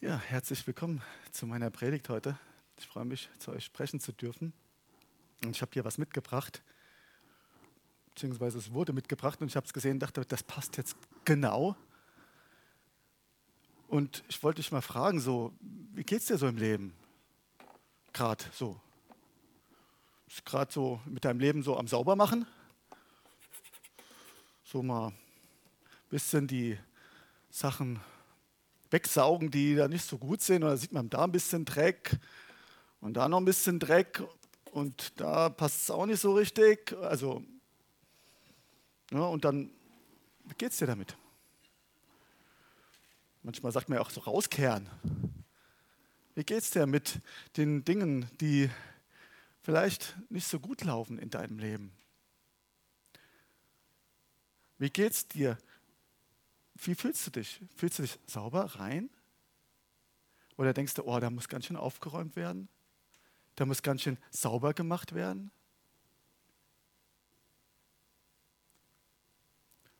Ja, herzlich willkommen zu meiner Predigt heute. Ich freue mich, zu euch sprechen zu dürfen. Und ich habe hier was mitgebracht, beziehungsweise es wurde mitgebracht und ich habe es gesehen und dachte, das passt jetzt genau. Und ich wollte dich mal fragen, so, wie geht es dir so im Leben? Gerade so. Ist gerade so mit deinem Leben so am Saubermachen? So mal ein bisschen die Sachen wegsaugen, die da nicht so gut sind. Oder sieht man da ein bisschen Dreck und da noch ein bisschen Dreck und da passt es auch nicht so richtig. Also, ja, und dann, wie geht es dir damit? Manchmal sagt man ja auch so rauskehren. Wie geht es dir mit den Dingen, die vielleicht nicht so gut laufen in deinem Leben? Wie geht es dir wie fühlst du dich? Fühlst du dich sauber, rein? Oder denkst du, oh, da muss ganz schön aufgeräumt werden? Da muss ganz schön sauber gemacht werden?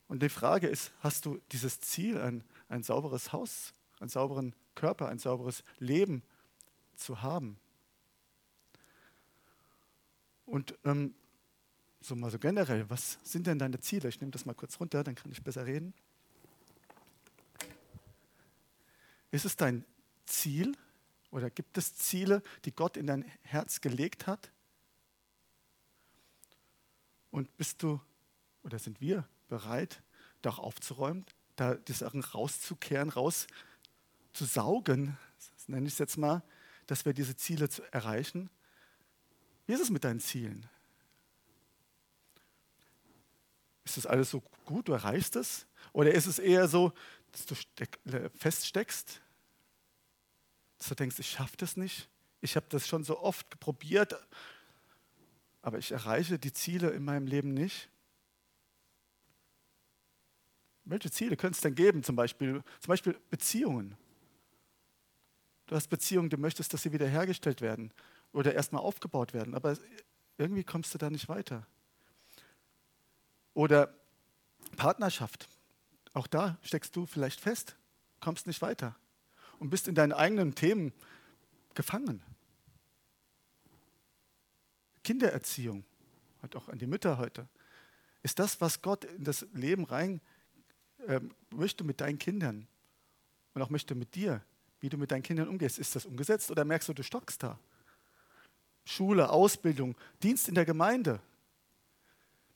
Und die Frage ist, hast du dieses Ziel, ein, ein sauberes Haus, einen sauberen Körper, ein sauberes Leben zu haben? Und ähm, so mal so generell, was sind denn deine Ziele? Ich nehme das mal kurz runter, dann kann ich besser reden. Ist es dein Ziel oder gibt es Ziele, die Gott in dein Herz gelegt hat? Und bist du oder sind wir bereit, da auch aufzuräumen, da die Sachen rauszukehren, rauszusaugen, das nenne ich es jetzt mal, dass wir diese Ziele zu erreichen? Wie ist es mit deinen Zielen? Ist das alles so gut, du erreichst es? Oder ist es eher so, dass du feststeckst, dass du denkst, ich schaffe das nicht, ich habe das schon so oft probiert, aber ich erreiche die Ziele in meinem Leben nicht. Welche Ziele könnte es denn geben? Zum Beispiel, zum Beispiel Beziehungen. Du hast Beziehungen, du möchtest, dass sie wiederhergestellt werden oder erstmal aufgebaut werden, aber irgendwie kommst du da nicht weiter. Oder Partnerschaft. Auch da steckst du vielleicht fest, kommst nicht weiter und bist in deinen eigenen Themen gefangen. Kindererziehung, halt auch an die Mütter heute, ist das, was Gott in das Leben rein äh, möchte mit deinen Kindern und auch möchte mit dir, wie du mit deinen Kindern umgehst. Ist das umgesetzt oder merkst du, du stockst da? Schule, Ausbildung, Dienst in der Gemeinde.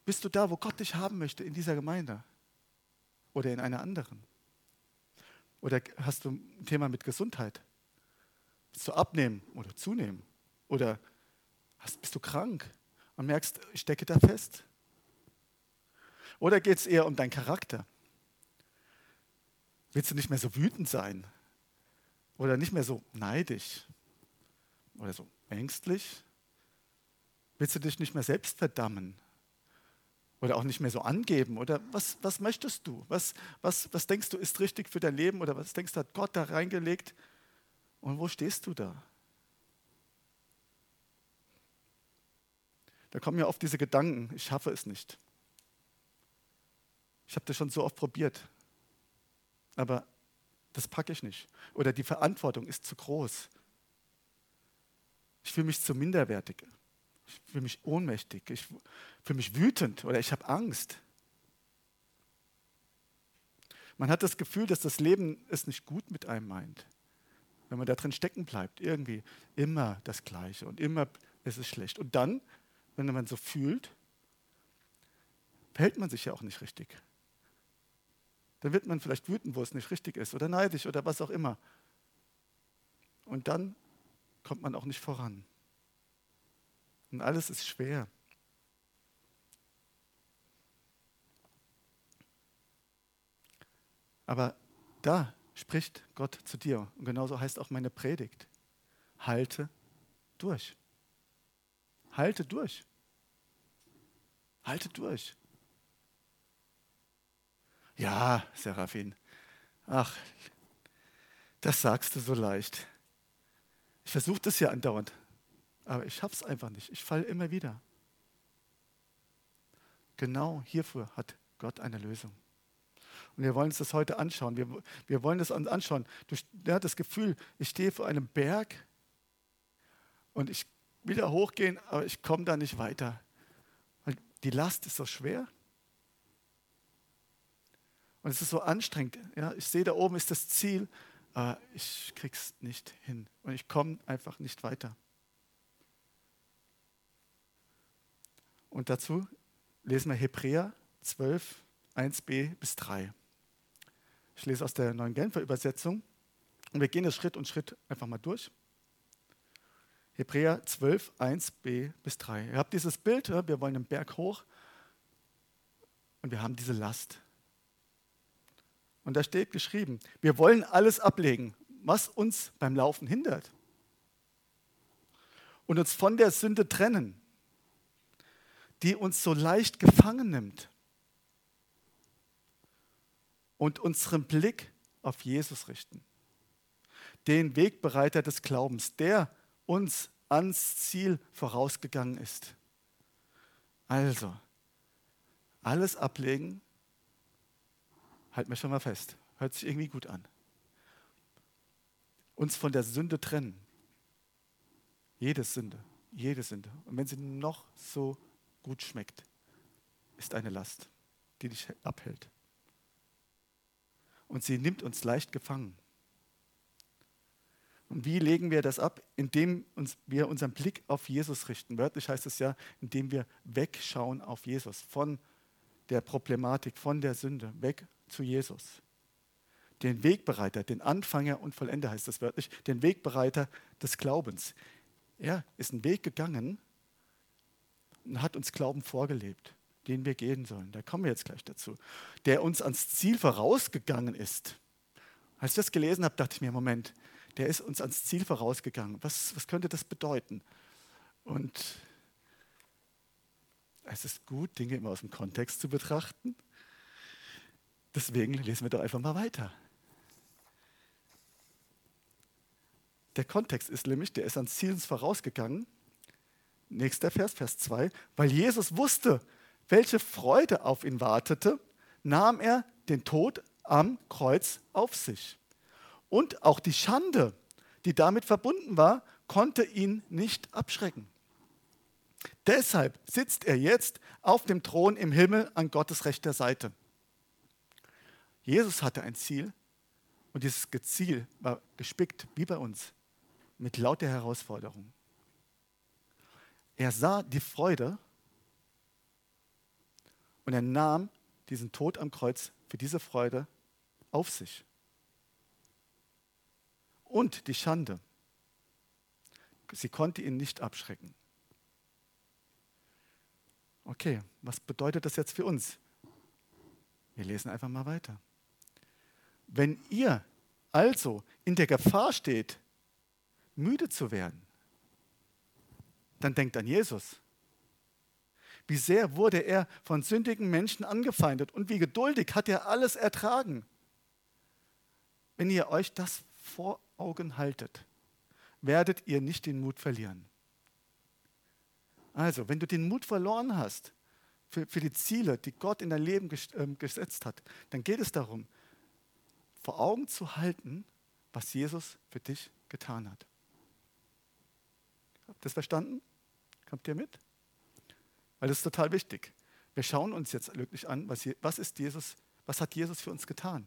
Bist du da, wo Gott dich haben möchte, in dieser Gemeinde? Oder in einer anderen? Oder hast du ein Thema mit Gesundheit? Willst du abnehmen oder zunehmen? Oder hast, bist du krank und merkst, ich stecke da fest? Oder geht es eher um deinen Charakter? Willst du nicht mehr so wütend sein? Oder nicht mehr so neidisch? Oder so ängstlich? Willst du dich nicht mehr selbst verdammen? Oder auch nicht mehr so angeben? Oder was, was möchtest du? Was, was, was denkst du ist richtig für dein Leben? Oder was denkst du, hat Gott da reingelegt? Und wo stehst du da? Da kommen ja oft diese Gedanken, ich schaffe es nicht. Ich habe das schon so oft probiert, aber das packe ich nicht. Oder die Verantwortung ist zu groß. Ich fühle mich zu minderwertig. Ich fühle mich ohnmächtig, ich fühle mich wütend oder ich habe Angst. Man hat das Gefühl, dass das Leben es nicht gut mit einem meint. Wenn man da drin stecken bleibt, irgendwie immer das Gleiche und immer ist es schlecht. Und dann, wenn man so fühlt, verhält man sich ja auch nicht richtig. Dann wird man vielleicht wütend, wo es nicht richtig ist oder neidisch oder was auch immer. Und dann kommt man auch nicht voran. Und alles ist schwer. Aber da spricht Gott zu dir. Und genauso heißt auch meine Predigt. Halte durch. Halte durch. Halte durch. Ja, Seraphin. Ach, das sagst du so leicht. Ich versuche das ja andauernd. Aber ich schaffe es einfach nicht. Ich falle immer wieder. Genau hierfür hat Gott eine Lösung. Und wir wollen uns das heute anschauen. Wir, wir wollen das anschauen. Du ja, das Gefühl, ich stehe vor einem Berg und ich will da hochgehen, aber ich komme da nicht weiter. Weil die Last ist so schwer. Und es ist so anstrengend. Ja, ich sehe, da oben ist das Ziel, aber ich krieg's nicht hin. Und ich komme einfach nicht weiter. Und dazu lesen wir Hebräer 12, 1b bis 3. Ich lese aus der neuen Genfer Übersetzung und wir gehen das Schritt und Schritt einfach mal durch. Hebräer 12, 1b bis 3. Ihr habt dieses Bild, wir wollen den Berg hoch und wir haben diese Last. Und da steht geschrieben, wir wollen alles ablegen, was uns beim Laufen hindert. Und uns von der Sünde trennen, die uns so leicht gefangen nimmt. Und unseren Blick auf Jesus richten. Den Wegbereiter des Glaubens, der uns ans Ziel vorausgegangen ist. Also, alles ablegen, halt mir schon mal fest, hört sich irgendwie gut an. Uns von der Sünde trennen. Jede Sünde, jede Sünde. Und wenn sie noch so gut schmeckt, ist eine Last, die dich abhält. Und sie nimmt uns leicht gefangen. Und wie legen wir das ab? Indem uns, wir unseren Blick auf Jesus richten. Wörtlich heißt es ja, indem wir wegschauen auf Jesus, von der Problematik, von der Sünde, weg zu Jesus. Den Wegbereiter, den Anfänger und Vollender heißt das wörtlich, den Wegbereiter des Glaubens. Er ist einen Weg gegangen und hat uns Glauben vorgelebt, den wir gehen sollen. Da kommen wir jetzt gleich dazu. Der uns ans Ziel vorausgegangen ist. Als ich das gelesen habe, dachte ich mir, Moment, der ist uns ans Ziel vorausgegangen. Was, was könnte das bedeuten? Und es ist gut, Dinge immer aus dem Kontext zu betrachten. Deswegen lesen wir doch einfach mal weiter. Der Kontext ist nämlich, der ist ans Ziel vorausgegangen. Nächster Vers, Vers 2. Weil Jesus wusste, welche Freude auf ihn wartete, nahm er den Tod am Kreuz auf sich. Und auch die Schande, die damit verbunden war, konnte ihn nicht abschrecken. Deshalb sitzt er jetzt auf dem Thron im Himmel an Gottes rechter Seite. Jesus hatte ein Ziel und dieses Ziel war gespickt, wie bei uns, mit lauter Herausforderungen. Er sah die Freude und er nahm diesen Tod am Kreuz für diese Freude auf sich und die Schande. Sie konnte ihn nicht abschrecken. Okay, was bedeutet das jetzt für uns? Wir lesen einfach mal weiter. Wenn ihr also in der Gefahr steht, müde zu werden, dann denkt an Jesus. Wie sehr wurde er von sündigen Menschen angefeindet und wie geduldig hat er alles ertragen. Wenn ihr euch das vor Augen haltet, werdet ihr nicht den Mut verlieren. Also, wenn du den Mut verloren hast für, für die Ziele, die Gott in dein Leben äh, gesetzt hat, dann geht es darum, vor Augen zu halten, was Jesus für dich getan hat. Habt ihr das verstanden? Kommt ihr mit? Weil das ist total wichtig. Wir schauen uns jetzt wirklich an, was, was ist Jesus, was hat Jesus für uns getan?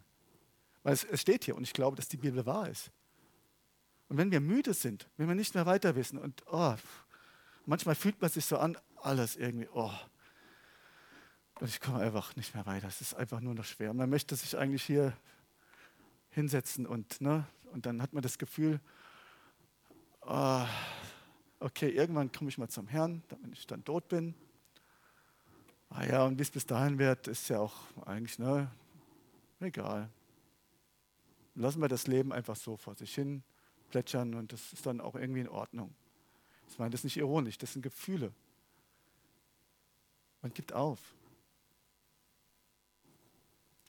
Weil es, es steht hier und ich glaube, dass die Bibel wahr ist. Und wenn wir müde sind, wenn wir nicht mehr weiter wissen und oh, manchmal fühlt man sich so an, alles irgendwie, oh, und ich komme einfach nicht mehr weiter. Es ist einfach nur noch schwer. Man möchte sich eigentlich hier hinsetzen und, ne, und dann hat man das Gefühl, oh, okay, irgendwann komme ich mal zum Herrn, wenn ich dann tot bin. Ah ja, und wie es bis dahin wird, ist ja auch eigentlich, ne, egal. Lassen wir das Leben einfach so vor sich hin plätschern und das ist dann auch irgendwie in Ordnung. Ich meine das ist nicht ironisch, das sind Gefühle. Man gibt auf.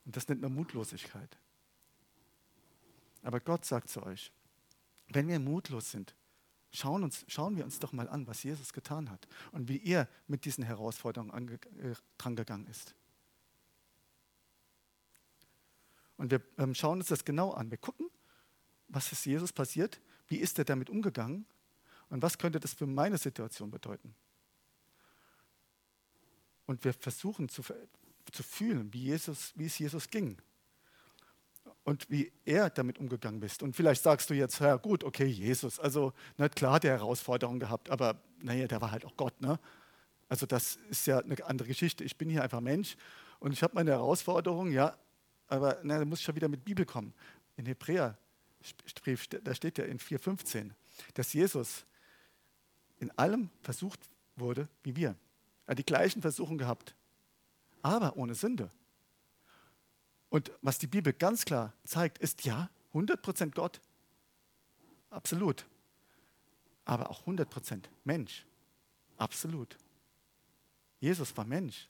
Und das nennt man Mutlosigkeit. Aber Gott sagt zu euch, wenn wir mutlos sind, schauen, uns, schauen wir uns doch mal an, was Jesus getan hat und wie er mit diesen Herausforderungen ange, äh, drangegangen ist. Und wir ähm, schauen uns das genau an. Wir gucken, was ist Jesus passiert, wie ist er damit umgegangen und was könnte das für meine Situation bedeuten. Und wir versuchen zu, zu fühlen, wie, Jesus, wie es Jesus ging und wie er damit umgegangen ist. Und vielleicht sagst du jetzt, ja gut, okay, Jesus, also na klar hat er Herausforderungen gehabt, aber naja, der war halt auch Gott, ne? Also das ist ja eine andere Geschichte. Ich bin hier einfach Mensch und ich habe meine Herausforderungen, ja, aber na, da muss ich schon wieder mit Bibel kommen. In Hebräer, da steht ja in 4,15, dass Jesus in allem versucht wurde wie wir. Er hat die gleichen Versuchungen gehabt, aber ohne Sünde. Und was die Bibel ganz klar zeigt, ist ja 100% Gott. Absolut. Aber auch 100% Mensch. Absolut. Jesus war Mensch.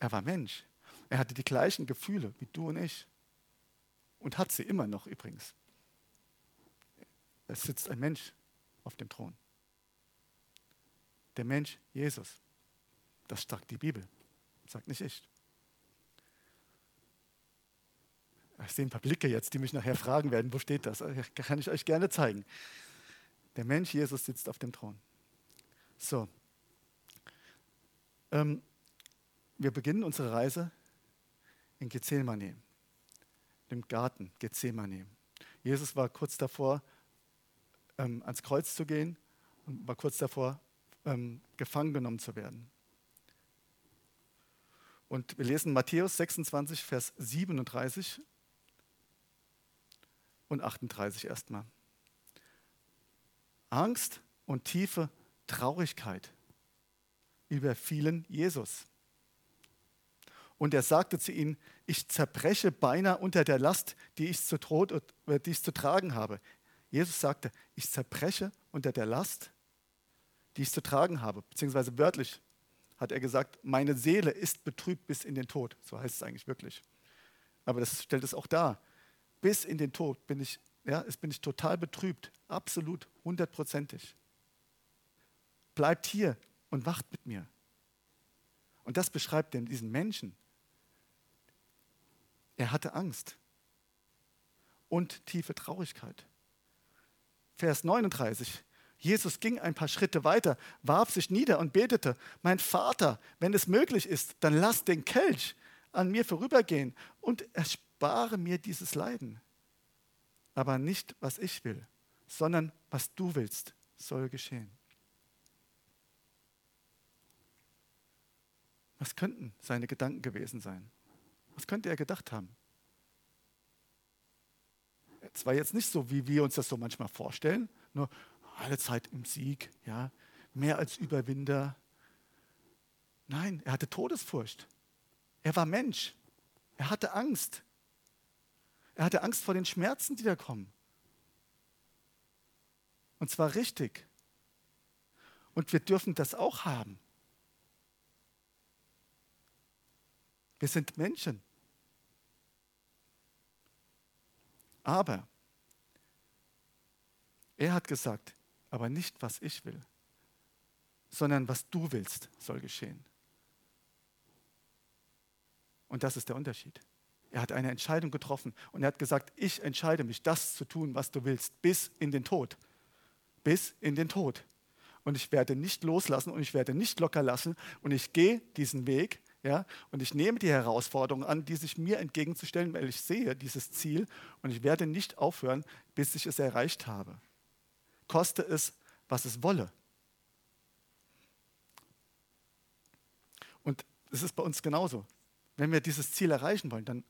Er war Mensch. Er hatte die gleichen Gefühle wie du und ich. Und hat sie immer noch übrigens. Es sitzt ein Mensch auf dem Thron. Der Mensch Jesus. Das sagt die Bibel. Sagt nicht ich. Ich sehe ein paar Blicke jetzt, die mich nachher fragen werden, wo steht das? Kann ich euch gerne zeigen. Der Mensch Jesus sitzt auf dem Thron. So. Ähm, wir beginnen unsere Reise in Gethsemane, im Garten Gethsemane. Jesus war kurz davor, ähm, ans Kreuz zu gehen und war kurz davor, ähm, gefangen genommen zu werden. Und wir lesen Matthäus 26, Vers 37 und 38 erstmal. Angst und tiefe Traurigkeit überfielen Jesus. Und er sagte zu ihnen, ich zerbreche beinahe unter der Last, die ich zu, Tod, äh, die ich zu tragen habe. Jesus sagte, ich zerbreche unter der Last, die ich zu tragen habe. Beziehungsweise wörtlich hat er gesagt, meine Seele ist betrübt bis in den Tod. So heißt es eigentlich wirklich. Aber das stellt es auch dar bis in den Tod bin ich, ja, bin ich total betrübt, absolut, hundertprozentig. Bleibt hier und wacht mit mir. Und das beschreibt denn diesen Menschen. Er hatte Angst und tiefe Traurigkeit. Vers 39. Jesus ging ein paar Schritte weiter, warf sich nieder und betete, mein Vater, wenn es möglich ist, dann lass den Kelch an mir vorübergehen und erspare mir dieses Leiden. Aber nicht, was ich will, sondern was du willst, soll geschehen. Was könnten seine Gedanken gewesen sein? Was könnte er gedacht haben? Es war jetzt nicht so, wie wir uns das so manchmal vorstellen, nur alle Zeit im Sieg, ja, mehr als Überwinder. Nein, er hatte Todesfurcht. Er war Mensch. Er hatte Angst. Er hatte Angst vor den Schmerzen, die da kommen. Und zwar richtig. Und wir dürfen das auch haben. Wir sind Menschen. Aber er hat gesagt, aber nicht, was ich will, sondern was du willst, soll geschehen. Und das ist der Unterschied. Er hat eine Entscheidung getroffen und er hat gesagt, ich entscheide mich, das zu tun, was du willst, bis in den Tod. Bis in den Tod. Und ich werde nicht loslassen und ich werde nicht locker lassen und ich gehe diesen Weg, ja, und ich nehme die Herausforderung an, die sich mir entgegenzustellen, weil ich sehe dieses Ziel und ich werde nicht aufhören, bis ich es erreicht habe. Koste es, was es wolle. Und es ist bei uns genauso. Wenn wir dieses Ziel erreichen wollen, dann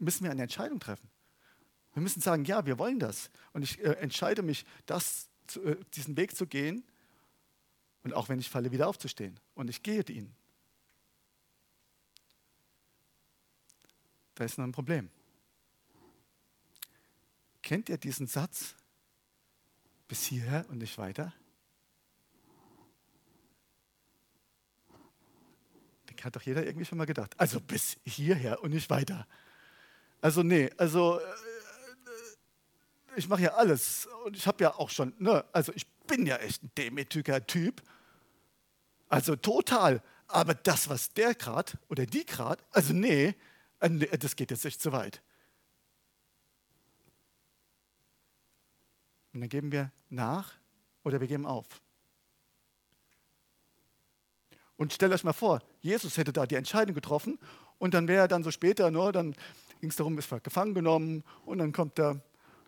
müssen wir eine Entscheidung treffen. Wir müssen sagen, ja, wir wollen das. Und ich äh, entscheide mich, das, zu, äh, diesen Weg zu gehen und auch wenn ich falle, wieder aufzustehen. Und ich gehe ihn. Da ist noch ein Problem. Kennt ihr diesen Satz? Bis hierher und nicht weiter? Den hat doch jeder irgendwie schon mal gedacht. Also bis hierher und nicht weiter. Also nee, also äh, ich mache ja alles und ich habe ja auch schon, ne, also ich bin ja echt ein demütiger Typ. Also total. Aber das, was der gerade oder die gerade, also nee, äh, das geht jetzt echt zu weit. Und dann geben wir nach oder wir geben auf. Und stellt euch mal vor, Jesus hätte da die Entscheidung getroffen und dann wäre er dann so später, ne, dann ging es darum, ist er gefangen genommen und dann kommt er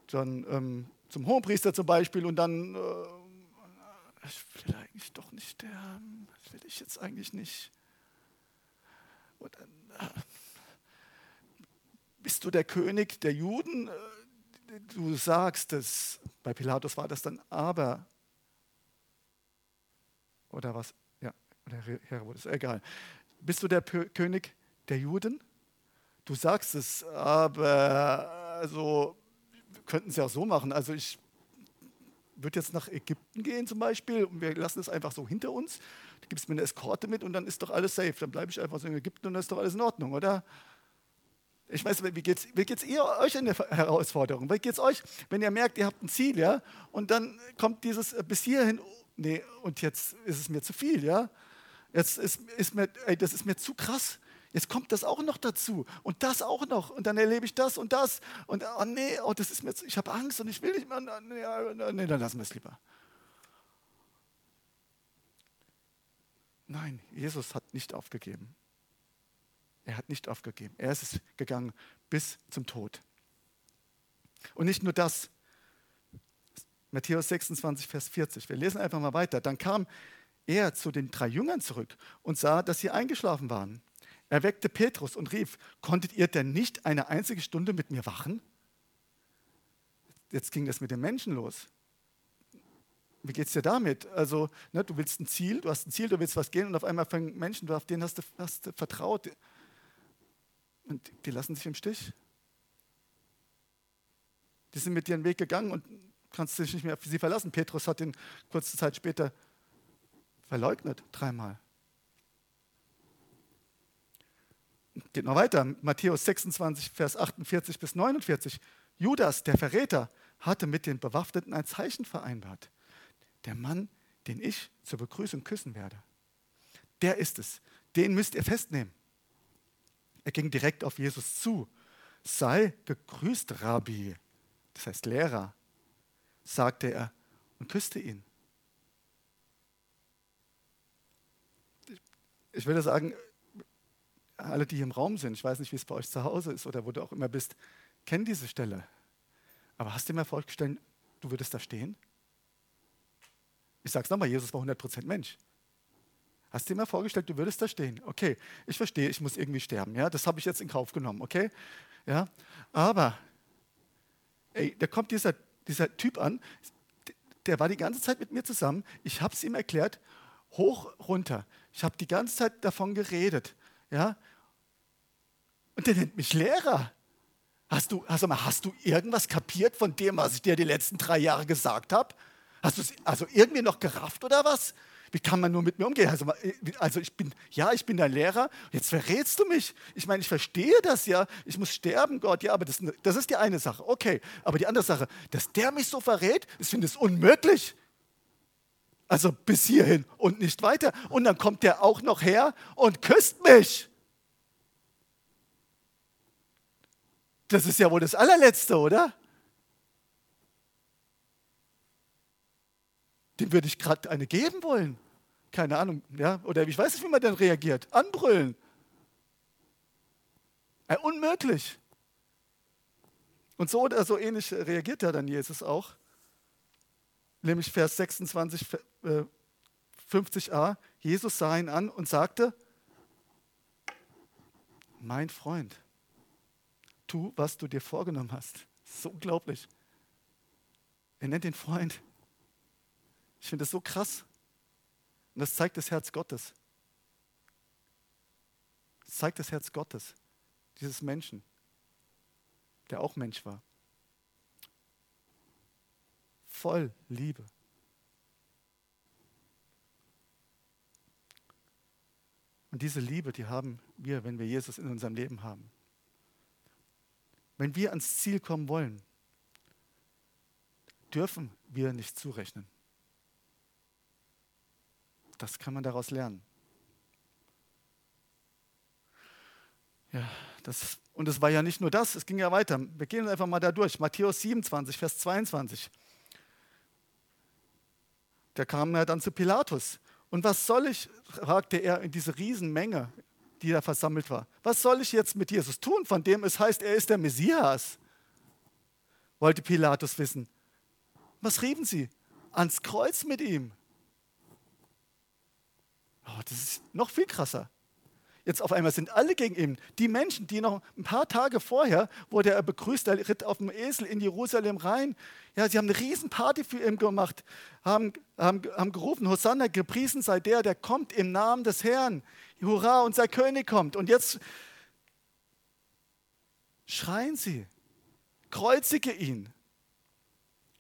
dann ähm, zum Hohenpriester zum Beispiel und dann, äh, ich will eigentlich doch nicht sterben, das will ich jetzt eigentlich nicht. Und dann, äh, bist du der König der Juden? Äh, du sagst es. Bei Pilatus war das dann aber. Oder was? oder Herodes, egal. Bist du der P König der Juden? Du sagst es, aber also könnten sie auch so machen. Also ich würde jetzt nach Ägypten gehen zum Beispiel und wir lassen es einfach so hinter uns. Du gibst mir eine Eskorte mit und dann ist doch alles safe. Dann bleibe ich einfach so in Ägypten und dann ist doch alles in Ordnung, oder? Ich weiß, wie geht es wie geht's ihr euch in der Herausforderung? Wie geht es euch, wenn ihr merkt, ihr habt ein Ziel, ja? Und dann kommt dieses äh, bis hierhin, nee, und jetzt ist es mir zu viel, ja? Jetzt ist, ist mir, ey, das ist mir zu krass. Jetzt kommt das auch noch dazu und das auch noch und dann erlebe ich das und das und oh nee, oh, das ist mir, zu, ich habe Angst und ich will nicht mehr. Nee, nee, dann lassen wir es lieber. Nein, Jesus hat nicht aufgegeben. Er hat nicht aufgegeben. Er ist gegangen bis zum Tod. Und nicht nur das. Matthäus 26, Vers 40. Wir lesen einfach mal weiter. Dann kam er zu den drei Jüngern zurück und sah, dass sie eingeschlafen waren. Er weckte Petrus und rief, konntet ihr denn nicht eine einzige Stunde mit mir wachen? Jetzt ging das mit den Menschen los. Wie geht es dir damit? Also, ne, du willst ein Ziel, du hast ein Ziel, du willst was gehen und auf einmal fangen Menschen, auf denen hast du, hast du vertraut. Und die lassen sich im Stich. Die sind mit dir den Weg gegangen und kannst dich nicht mehr auf sie verlassen. Petrus hat ihn kurze Zeit später verleugnet dreimal. Geht noch weiter, Matthäus 26, Vers 48 bis 49. Judas, der Verräter, hatte mit den Bewaffneten ein Zeichen vereinbart. Der Mann, den ich zur Begrüßung küssen werde, der ist es. Den müsst ihr festnehmen. Er ging direkt auf Jesus zu. Sei gegrüßt, Rabbi, das heißt Lehrer, sagte er und küsste ihn. ich würde sagen, alle, die hier im Raum sind, ich weiß nicht, wie es bei euch zu Hause ist oder wo du auch immer bist, kennen diese Stelle. Aber hast du dir mal vorgestellt, du würdest da stehen? Ich sage es nochmal, Jesus war 100% Mensch. Hast du dir mal vorgestellt, du würdest da stehen? Okay, ich verstehe, ich muss irgendwie sterben. Ja, das habe ich jetzt in Kauf genommen. Okay, ja, aber ey, da kommt dieser, dieser Typ an, der war die ganze Zeit mit mir zusammen. Ich habe es ihm erklärt hoch, runter. Ich habe die ganze Zeit davon geredet. Ja? Und der nennt mich Lehrer. Hast du, also mal, hast du irgendwas kapiert von dem, was ich dir die letzten drei Jahre gesagt habe? Hast du es also irgendwie noch gerafft oder was? Wie kann man nur mit mir umgehen? Also, also ich bin, ja, ich bin dein Lehrer. Jetzt verrätst du mich. Ich meine, ich verstehe das ja. Ich muss sterben, Gott. Ja, aber das, das ist die eine Sache. Okay. Aber die andere Sache, dass der mich so verrät, ich finde es unmöglich. Also bis hierhin und nicht weiter. Und dann kommt der auch noch her und küsst mich. Das ist ja wohl das allerletzte, oder? Dem würde ich gerade eine geben wollen. Keine Ahnung, ja? Oder ich weiß nicht, wie man dann reagiert. Anbrüllen. Ja, unmöglich. Und so oder so ähnlich reagiert ja dann Jesus auch nämlich Vers 26, 50a. Jesus sah ihn an und sagte, mein Freund, tu, was du dir vorgenommen hast. So unglaublich. Er nennt ihn Freund. Ich finde das so krass. Und das zeigt das Herz Gottes. Das zeigt das Herz Gottes, dieses Menschen, der auch Mensch war voll Liebe. Und diese Liebe, die haben wir, wenn wir Jesus in unserem Leben haben. Wenn wir ans Ziel kommen wollen, dürfen wir nicht zurechnen. Das kann man daraus lernen. Ja, Das, und es war ja nicht nur das, es ging ja weiter. Wir gehen einfach mal da durch. Matthäus 27, Vers 22. Der kam ja dann zu Pilatus. Und was soll ich, fragte er in diese Riesenmenge, die da versammelt war. Was soll ich jetzt mit Jesus tun, von dem es heißt, er ist der Messias? Wollte Pilatus wissen. Was riefen sie? Ans Kreuz mit ihm. Oh, das ist noch viel krasser. Jetzt auf einmal sind alle gegen ihn. Die Menschen, die noch ein paar Tage vorher wurde er begrüßt, er ritt auf dem Esel in Jerusalem rein. Ja, sie haben eine Riesenparty für ihn gemacht, haben, haben, haben gerufen, Hosanna, gepriesen sei der, der kommt im Namen des Herrn. Hurra, unser König kommt. Und jetzt schreien sie, kreuzige ihn.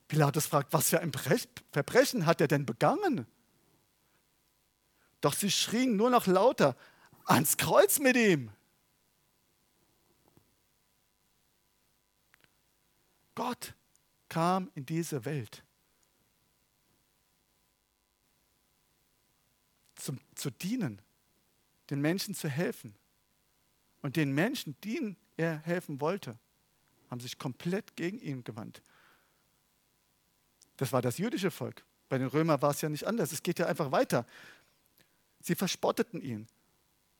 Pilatus fragt, was für ein Verbrechen hat er denn begangen? Doch sie schrien nur noch lauter, ans Kreuz mit ihm. Gott kam in diese Welt zum, zu dienen, den Menschen zu helfen. Und den Menschen, denen er helfen wollte, haben sich komplett gegen ihn gewandt. Das war das jüdische Volk. Bei den Römern war es ja nicht anders. Es geht ja einfach weiter. Sie verspotteten ihn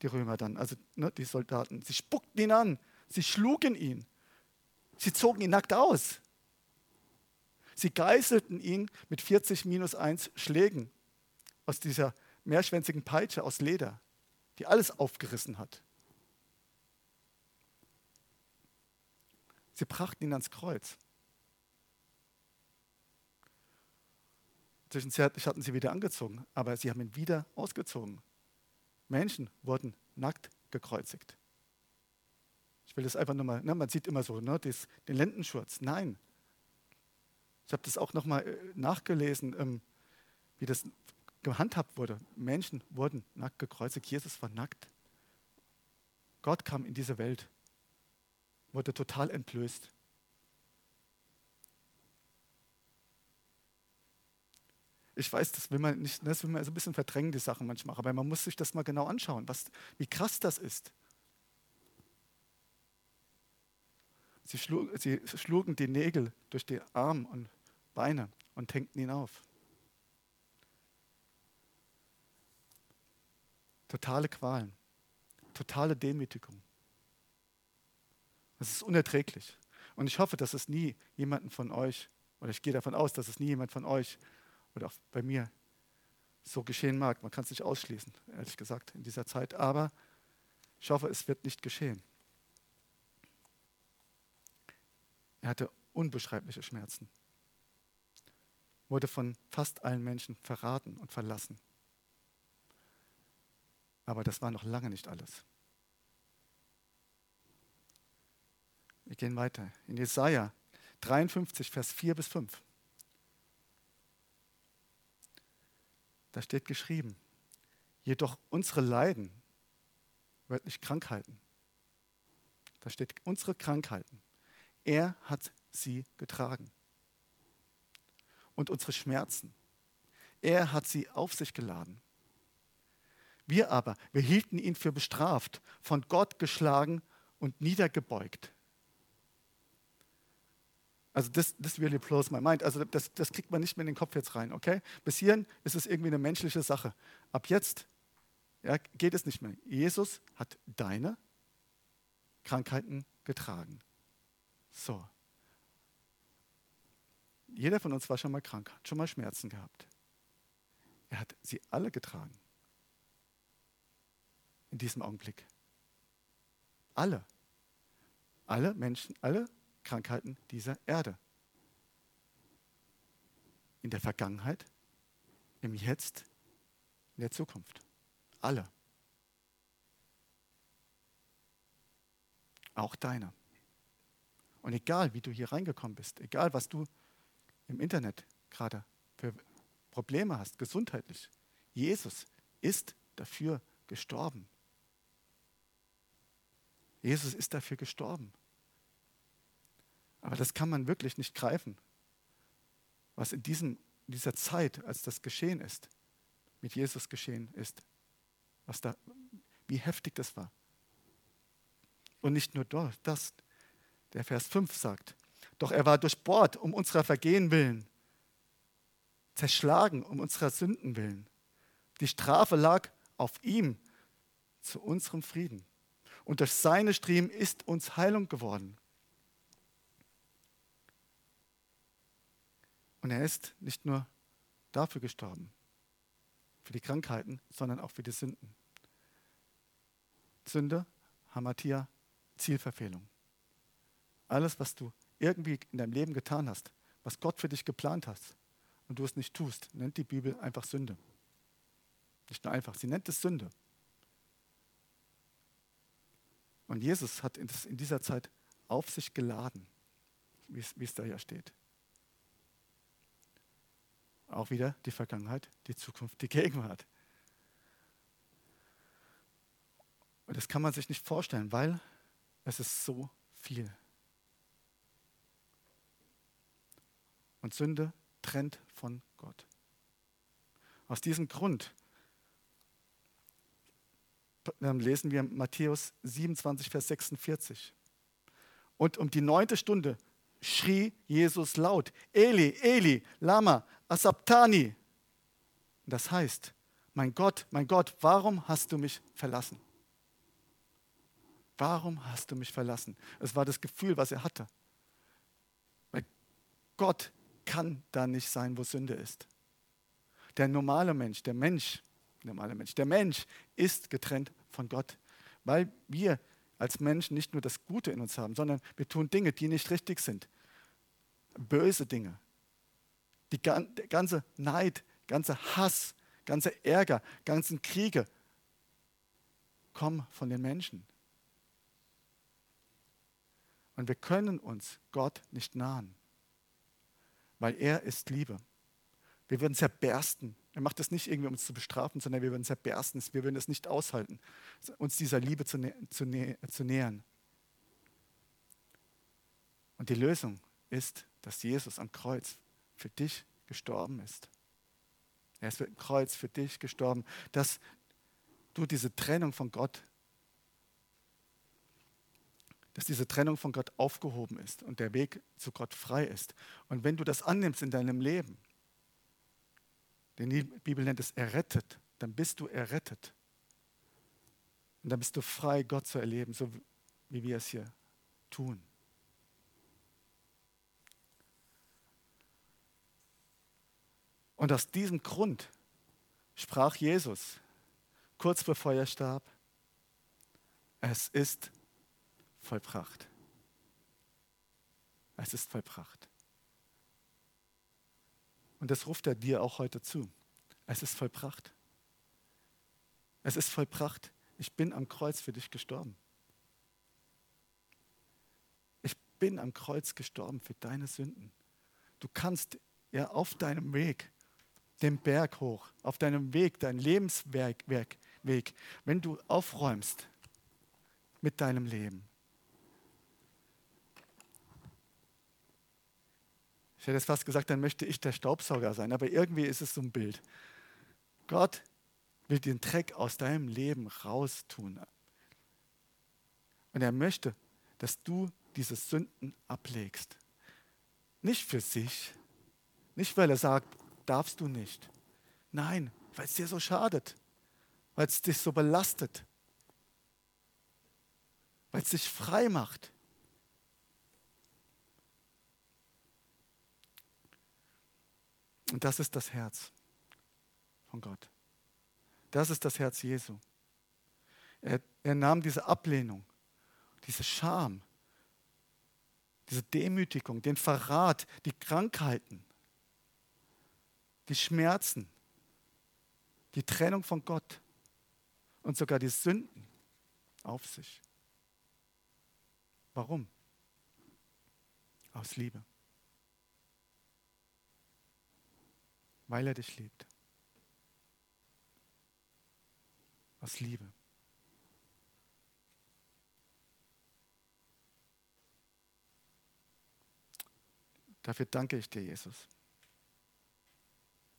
die Römer dann, also ne, die Soldaten. Sie spuckten ihn an, sie schlugen ihn, sie zogen ihn nackt aus. Sie geißelten ihn mit 40 minus 1 Schlägen aus dieser mehrschwänzigen Peitsche aus Leder, die alles aufgerissen hat. Sie brachten ihn ans Kreuz. Zwischenzeitlich hatten sie wieder angezogen, aber sie haben ihn wieder ausgezogen. Menschen wurden nackt gekreuzigt. Ich will das einfach nur mal, ne, man sieht immer so ne, das, den Lendenschurz. Nein. Ich habe das auch nochmal äh, nachgelesen, ähm, wie das gehandhabt wurde. Menschen wurden nackt gekreuzigt. Jesus war nackt. Gott kam in diese Welt, wurde total entblößt. Ich weiß, das will man nicht, das will man so ein bisschen verdrängen, die Sachen manchmal, aber man muss sich das mal genau anschauen, was, wie krass das ist. Sie, schlug, sie schlugen die Nägel durch die Arme und Beine und hängten ihn auf. Totale Qualen, totale Demütigung. Das ist unerträglich. Und ich hoffe, dass es nie jemanden von euch, oder ich gehe davon aus, dass es nie jemand von euch oder auch bei mir so geschehen mag. Man kann es nicht ausschließen, ehrlich gesagt, in dieser Zeit. Aber ich hoffe, es wird nicht geschehen. Er hatte unbeschreibliche Schmerzen, wurde von fast allen Menschen verraten und verlassen. Aber das war noch lange nicht alles. Wir gehen weiter. In Jesaja 53, Vers 4 bis 5. Da steht geschrieben, jedoch unsere Leiden, wörtlich Krankheiten, da steht unsere Krankheiten, er hat sie getragen. Und unsere Schmerzen, er hat sie auf sich geladen. Wir aber, wir hielten ihn für bestraft, von Gott geschlagen und niedergebeugt. Also das, das really blows my mind. Also das, das kriegt man nicht mehr in den Kopf jetzt rein, okay? Bis hierhin ist es irgendwie eine menschliche Sache. Ab jetzt ja, geht es nicht mehr. Jesus hat deine Krankheiten getragen. So. Jeder von uns war schon mal krank, hat schon mal Schmerzen gehabt. Er hat sie alle getragen. In diesem Augenblick. Alle. Alle Menschen, alle Krankheiten dieser Erde. In der Vergangenheit, im Jetzt, in der Zukunft. Alle. Auch deine. Und egal, wie du hier reingekommen bist, egal, was du im Internet gerade für Probleme hast, gesundheitlich, Jesus ist dafür gestorben. Jesus ist dafür gestorben. Aber das kann man wirklich nicht greifen, was in diesem, dieser Zeit, als das geschehen ist, mit Jesus geschehen ist, was da, wie heftig das war. Und nicht nur das, der Vers 5 sagt, doch er war durchbohrt um unserer Vergehen willen, zerschlagen um unserer Sünden willen. Die Strafe lag auf ihm zu unserem Frieden. Und durch seine Striemen ist uns Heilung geworden. Und er ist nicht nur dafür gestorben, für die Krankheiten, sondern auch für die Sünden. Sünde, Hamatia, Zielverfehlung. Alles, was du irgendwie in deinem Leben getan hast, was Gott für dich geplant hat und du es nicht tust, nennt die Bibel einfach Sünde. Nicht nur einfach, sie nennt es Sünde. Und Jesus hat in dieser Zeit auf sich geladen, wie es, wie es da ja steht. Auch wieder die Vergangenheit, die Zukunft, die Gegenwart. Und das kann man sich nicht vorstellen, weil es ist so viel. Und Sünde trennt von Gott. Aus diesem Grund lesen wir Matthäus 27, Vers 46. Und um die neunte Stunde schrie Jesus laut, Eli, Eli, Lama, Asabtani. Das heißt, mein Gott, mein Gott, warum hast du mich verlassen? Warum hast du mich verlassen? Es war das Gefühl, was er hatte. Weil Gott kann da nicht sein, wo Sünde ist. Der normale Mensch, der Mensch, normale Mensch, der Mensch ist getrennt von Gott, weil wir als Menschen nicht nur das Gute in uns haben, sondern wir tun Dinge, die nicht richtig sind. Böse Dinge. Die ganze Neid, ganze Hass, ganze Ärger, ganzen Kriege kommen von den Menschen. Und wir können uns Gott nicht nahen, weil er ist Liebe. Wir würden zerbersten. Er macht das nicht irgendwie, um uns zu bestrafen, sondern wir würden zerbersten. Wir würden es nicht aushalten, uns dieser Liebe zu, nä zu, nä zu nähern. Und die Lösung ist, dass Jesus am Kreuz für dich gestorben ist. Er ist am Kreuz für dich gestorben, dass du diese Trennung von Gott dass diese Trennung von Gott aufgehoben ist und der Weg zu Gott frei ist. Und wenn du das annimmst in deinem Leben, denn die Bibel nennt es errettet, dann bist du errettet. Und dann bist du frei, Gott zu erleben, so wie wir es hier tun. Und aus diesem Grund sprach Jesus kurz bevor er starb, es ist vollbracht. Es ist vollbracht. Und das ruft er dir auch heute zu. Es ist vollbracht. Es ist vollbracht. Ich bin am Kreuz für dich gestorben. Ich bin am Kreuz gestorben für deine Sünden. Du kannst ja auf deinem Weg, den Berg hoch, auf deinem Weg, dein Lebensweg, Weg, wenn du aufräumst mit deinem Leben, Ich hätte jetzt fast gesagt, dann möchte ich der Staubsauger sein, aber irgendwie ist es so ein Bild. Gott will den Dreck aus deinem Leben raustun. Und er möchte, dass du diese Sünden ablegst. Nicht für sich, nicht weil er sagt, darfst du nicht. Nein, weil es dir so schadet, weil es dich so belastet, weil es dich frei macht. Und das ist das Herz von Gott. Das ist das Herz Jesu. Er, er nahm diese Ablehnung, diese Scham, diese Demütigung, den Verrat, die Krankheiten, die Schmerzen, die Trennung von Gott und sogar die Sünden auf sich. Warum? Aus Liebe. weil er dich liebt. Aus Liebe. Dafür danke ich dir, Jesus.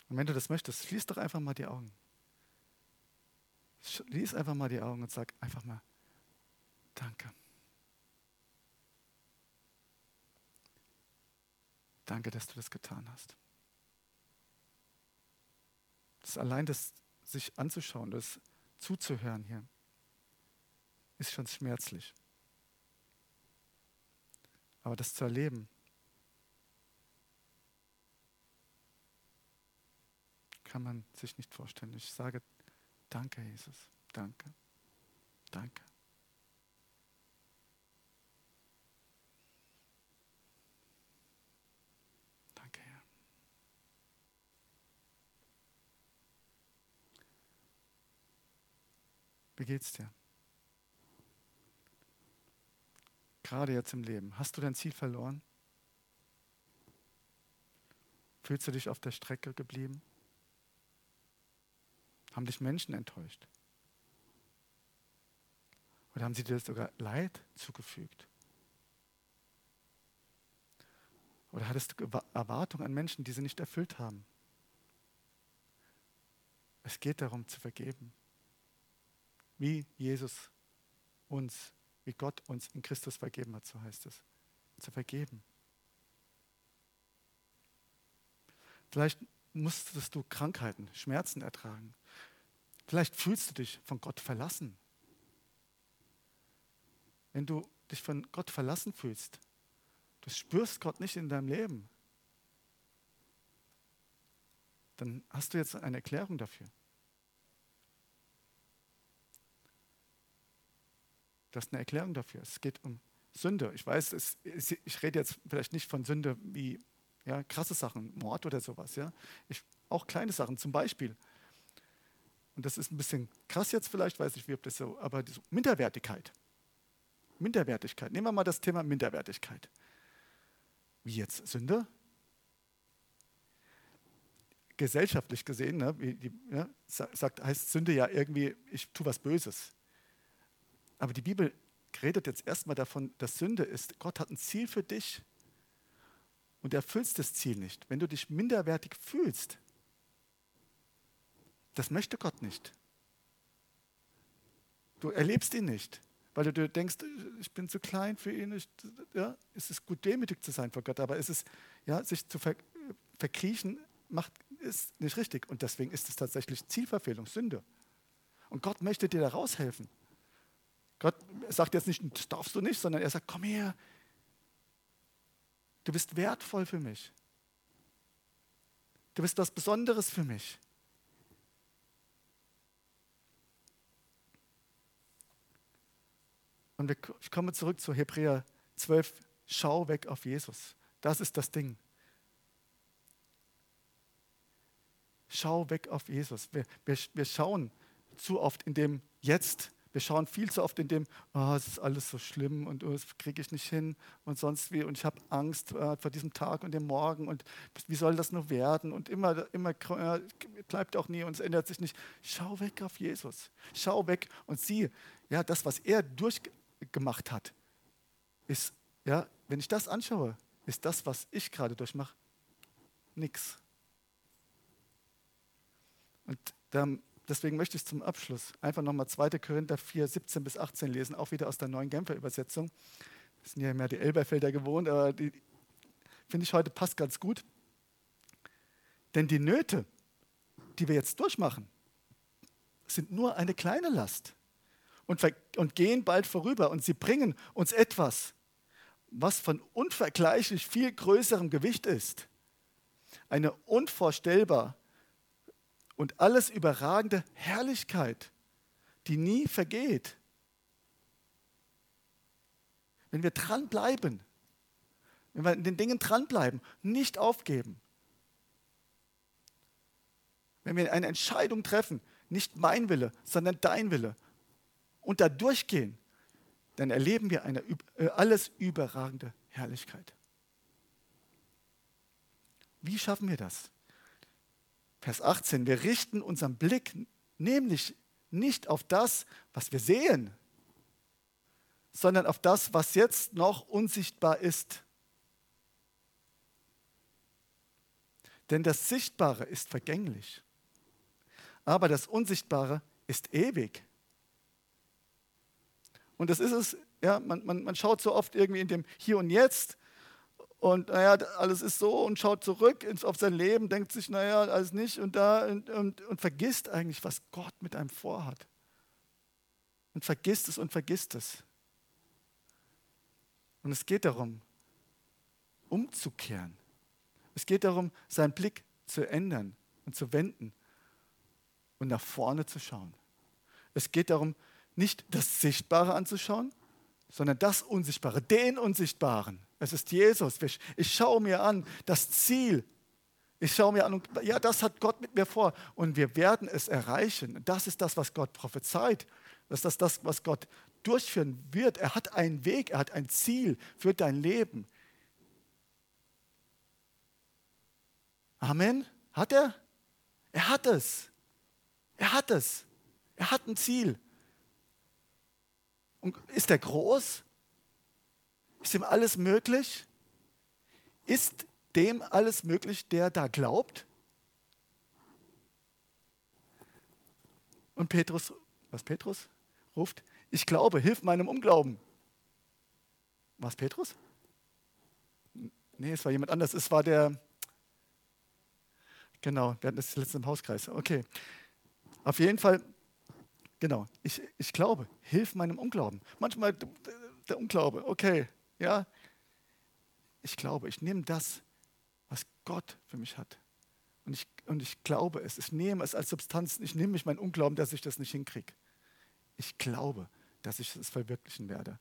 Und wenn du das möchtest, schließ doch einfach mal die Augen. Schließ einfach mal die Augen und sag einfach mal, danke. Danke, dass du das getan hast. Das allein das sich anzuschauen, das zuzuhören hier, ist schon schmerzlich. Aber das zu erleben, kann man sich nicht vorstellen. Ich sage, danke, Jesus, danke, danke. Danke, Herr. Wie geht's dir? Gerade jetzt im Leben. Hast du dein Ziel verloren? Fühlst du dich auf der Strecke geblieben? Haben dich Menschen enttäuscht? Oder haben sie dir sogar Leid zugefügt? Oder hattest du Erwartungen an Menschen, die sie nicht erfüllt haben? Es geht darum zu vergeben. Wie Jesus uns, wie Gott uns in Christus vergeben hat, so heißt es. Zu vergeben. Vielleicht musstest du Krankheiten, Schmerzen ertragen. Vielleicht fühlst du dich von Gott verlassen. Wenn du dich von Gott verlassen fühlst, du spürst Gott nicht in deinem Leben, dann hast du jetzt eine Erklärung dafür. Das ist eine Erklärung dafür. Es geht um Sünde. Ich weiß, es, ich rede jetzt vielleicht nicht von Sünde wie ja, krasse Sachen, Mord oder sowas. Ja. Ich, auch kleine Sachen, zum Beispiel. Und das ist ein bisschen krass jetzt vielleicht, weiß ich, wie ob das so, aber Minderwertigkeit. Minderwertigkeit. Nehmen wir mal das Thema Minderwertigkeit. Wie jetzt Sünde? Gesellschaftlich gesehen, ne, wie die, ja, sagt, heißt Sünde ja irgendwie, ich tue was Böses. Aber die Bibel redet jetzt erstmal davon, dass Sünde ist. Gott hat ein Ziel für dich und erfüllst das Ziel nicht. Wenn du dich minderwertig fühlst, das möchte Gott nicht. Du erlebst ihn nicht, weil du denkst, ich bin zu klein für ihn. Ich, ja, es ist gut, demütig zu sein vor Gott, aber es ist, ja, sich zu ver, verkriechen, macht, ist nicht richtig. Und deswegen ist es tatsächlich Zielverfehlung, Sünde. Und Gott möchte dir da raushelfen. Gott sagt jetzt nicht, das darfst du nicht, sondern er sagt, komm her, Du bist wertvoll für mich. Du bist was Besonderes für mich. Und ich komme zurück zu Hebräer 12. Schau weg auf Jesus. Das ist das Ding. Schau weg auf Jesus. Wir, wir, wir schauen zu oft in dem Jetzt wir schauen viel zu oft in dem, oh, es ist alles so schlimm und oh, das kriege ich nicht hin und sonst wie und ich habe Angst äh, vor diesem Tag und dem Morgen und wie soll das nur werden und immer, immer äh, bleibt auch nie und es ändert sich nicht. Schau weg auf Jesus. Schau weg und sieh, ja, das, was er durchgemacht hat, ist, ja, wenn ich das anschaue, ist das, was ich gerade durchmache, nichts. Und dann deswegen möchte ich zum Abschluss einfach nochmal 2. Korinther 4, 17 bis 18 lesen, auch wieder aus der neuen Genfer Übersetzung. Wir sind ja mehr die Elberfelder gewohnt, aber die finde ich heute passt ganz gut. Denn die Nöte, die wir jetzt durchmachen, sind nur eine kleine Last und, und gehen bald vorüber und sie bringen uns etwas, was von unvergleichlich viel größerem Gewicht ist. Eine unvorstellbar und alles überragende Herrlichkeit, die nie vergeht. Wenn wir dranbleiben, wenn wir in den Dingen dranbleiben, nicht aufgeben, wenn wir eine Entscheidung treffen, nicht mein Wille, sondern dein Wille, und da durchgehen, dann erleben wir eine äh, alles überragende Herrlichkeit. Wie schaffen wir das? Vers 18, wir richten unseren Blick nämlich nicht auf das, was wir sehen, sondern auf das, was jetzt noch unsichtbar ist. Denn das Sichtbare ist vergänglich, aber das Unsichtbare ist ewig. Und das ist es, ja, man, man, man schaut so oft irgendwie in dem Hier und Jetzt und naja, alles ist so und schaut zurück auf sein Leben, denkt sich, naja, alles nicht und da und, und, und vergisst eigentlich, was Gott mit einem vorhat. Und vergisst es und vergisst es. Und es geht darum, umzukehren. Es geht darum, seinen Blick zu ändern und zu wenden und nach vorne zu schauen. Es geht darum, nicht das Sichtbare anzuschauen, sondern das Unsichtbare, den Unsichtbaren. Es ist Jesus. Ich schaue mir an, das Ziel. Ich schaue mir an, und, ja, das hat Gott mit mir vor und wir werden es erreichen. Das ist das, was Gott prophezeit. Das ist das, was Gott durchführen wird. Er hat einen Weg, er hat ein Ziel für dein Leben. Amen. Hat er? Er hat es. Er hat es. Er hat ein Ziel. Und ist er groß? Ist ihm alles möglich? Ist dem alles möglich, der da glaubt? Und Petrus, was Petrus ruft, ich glaube, hilf meinem Unglauben. Was Petrus? Nee, es war jemand anders. Es war der, genau, wir hatten das letzte im Hauskreis. Okay. Auf jeden Fall Genau, ich, ich glaube, hilf meinem Unglauben. Manchmal der Unglaube, okay, ja. Ich glaube, ich nehme das, was Gott für mich hat. Und ich, und ich glaube es, ich nehme es als Substanz, ich nehme mich mein Unglauben, dass ich das nicht hinkriege. Ich glaube, dass ich es verwirklichen werde,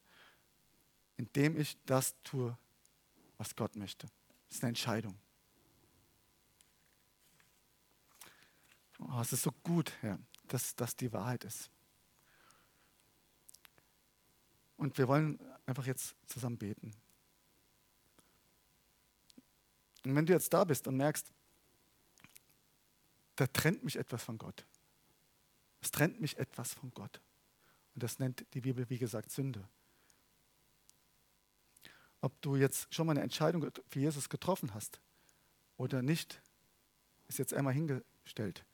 indem ich das tue, was Gott möchte. Das ist eine Entscheidung. Oh, es ist so gut, Herr dass das die Wahrheit ist. Und wir wollen einfach jetzt zusammen beten. Und wenn du jetzt da bist und merkst, da trennt mich etwas von Gott. Es trennt mich etwas von Gott. Und das nennt die Bibel, wie gesagt, Sünde. Ob du jetzt schon mal eine Entscheidung für Jesus getroffen hast oder nicht, ist jetzt einmal hingestellt.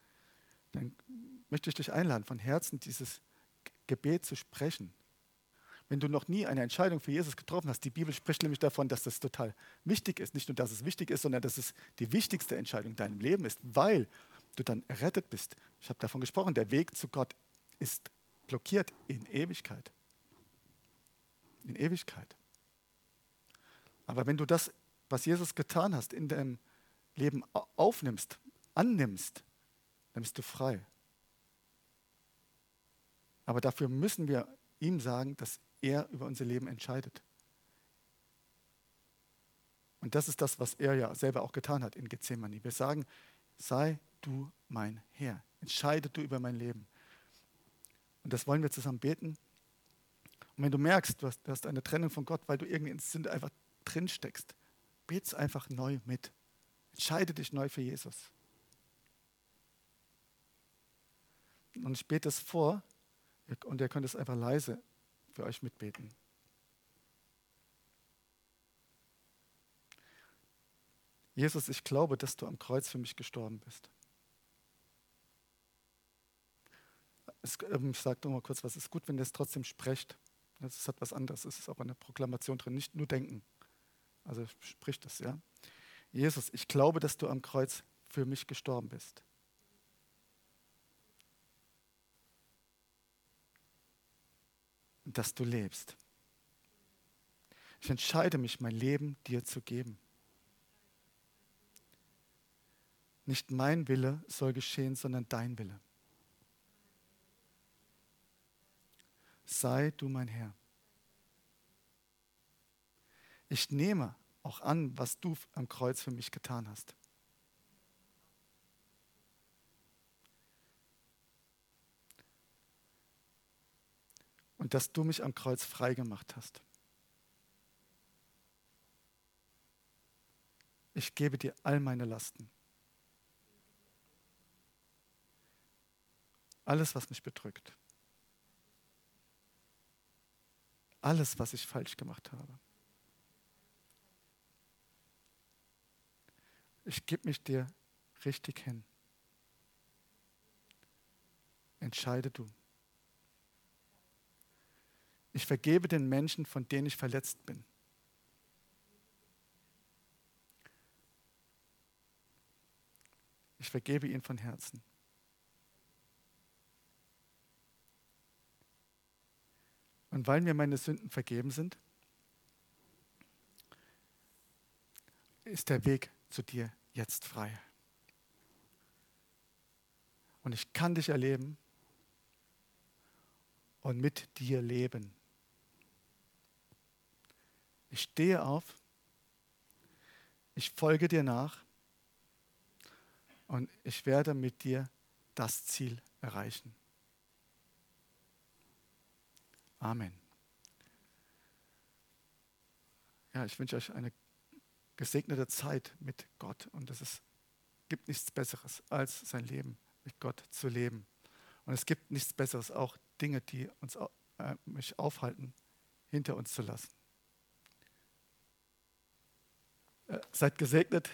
Dann möchte ich dich einladen, von Herzen dieses Gebet zu sprechen. Wenn du noch nie eine Entscheidung für Jesus getroffen hast, die Bibel spricht nämlich davon, dass das total wichtig ist. Nicht nur, dass es wichtig ist, sondern dass es die wichtigste Entscheidung in deinem Leben ist, weil du dann errettet bist. Ich habe davon gesprochen, der Weg zu Gott ist blockiert in Ewigkeit. In Ewigkeit. Aber wenn du das, was Jesus getan hast, in deinem Leben aufnimmst, annimmst, dann bist du frei. Aber dafür müssen wir ihm sagen, dass er über unser Leben entscheidet. Und das ist das, was er ja selber auch getan hat in Gethsemane. Wir sagen, sei du mein Herr, entscheide du über mein Leben. Und das wollen wir zusammen beten. Und wenn du merkst, du hast, du hast eine Trennung von Gott, weil du irgendwie in Sünde einfach drin steckst, es einfach neu mit. Entscheide dich neu für Jesus. Und ich bete es vor, und ihr könnt es einfach leise für euch mitbeten. Jesus, ich glaube, dass du am Kreuz für mich gestorben bist. Es, ähm, ich sage doch mal kurz was. Es ist gut, wenn ihr es trotzdem sprecht. Das hat was anderes. Es ist auch eine Proklamation drin, nicht nur denken. Also spricht es, ja. Jesus, ich glaube, dass du am Kreuz für mich gestorben bist. Dass du lebst. Ich entscheide mich, mein Leben dir zu geben. Nicht mein Wille soll geschehen, sondern dein Wille. Sei du mein Herr. Ich nehme auch an, was du am Kreuz für mich getan hast. Und dass du mich am Kreuz frei gemacht hast. Ich gebe dir all meine Lasten. Alles, was mich bedrückt. Alles, was ich falsch gemacht habe. Ich gebe mich dir richtig hin. Entscheide du. Ich vergebe den Menschen, von denen ich verletzt bin. Ich vergebe ihnen von Herzen. Und weil mir meine Sünden vergeben sind, ist der Weg zu dir jetzt frei. Und ich kann dich erleben und mit dir leben. Ich stehe auf, ich folge dir nach und ich werde mit dir das Ziel erreichen. Amen. Ja, ich wünsche euch eine gesegnete Zeit mit Gott und es gibt nichts Besseres, als sein Leben mit Gott zu leben. Und es gibt nichts Besseres, auch Dinge, die uns äh, mich aufhalten, hinter uns zu lassen. Äh, seid gesegnet.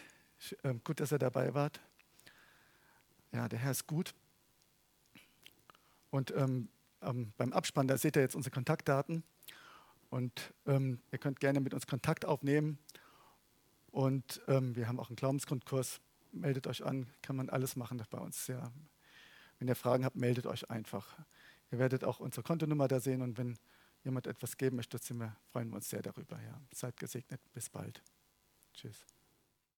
Äh, gut, dass ihr dabei wart. Ja, der Herr ist gut. Und ähm, ähm, beim Abspann, da seht ihr jetzt unsere Kontaktdaten. Und ähm, ihr könnt gerne mit uns Kontakt aufnehmen. Und ähm, wir haben auch einen Glaubensgrundkurs. Meldet euch an, kann man alles machen bei uns. Ja. Wenn ihr Fragen habt, meldet euch einfach. Ihr werdet auch unsere Kontonummer da sehen und wenn jemand etwas geben möchte, freuen wir uns sehr darüber. Ja. Seid gesegnet, bis bald. Tschüss.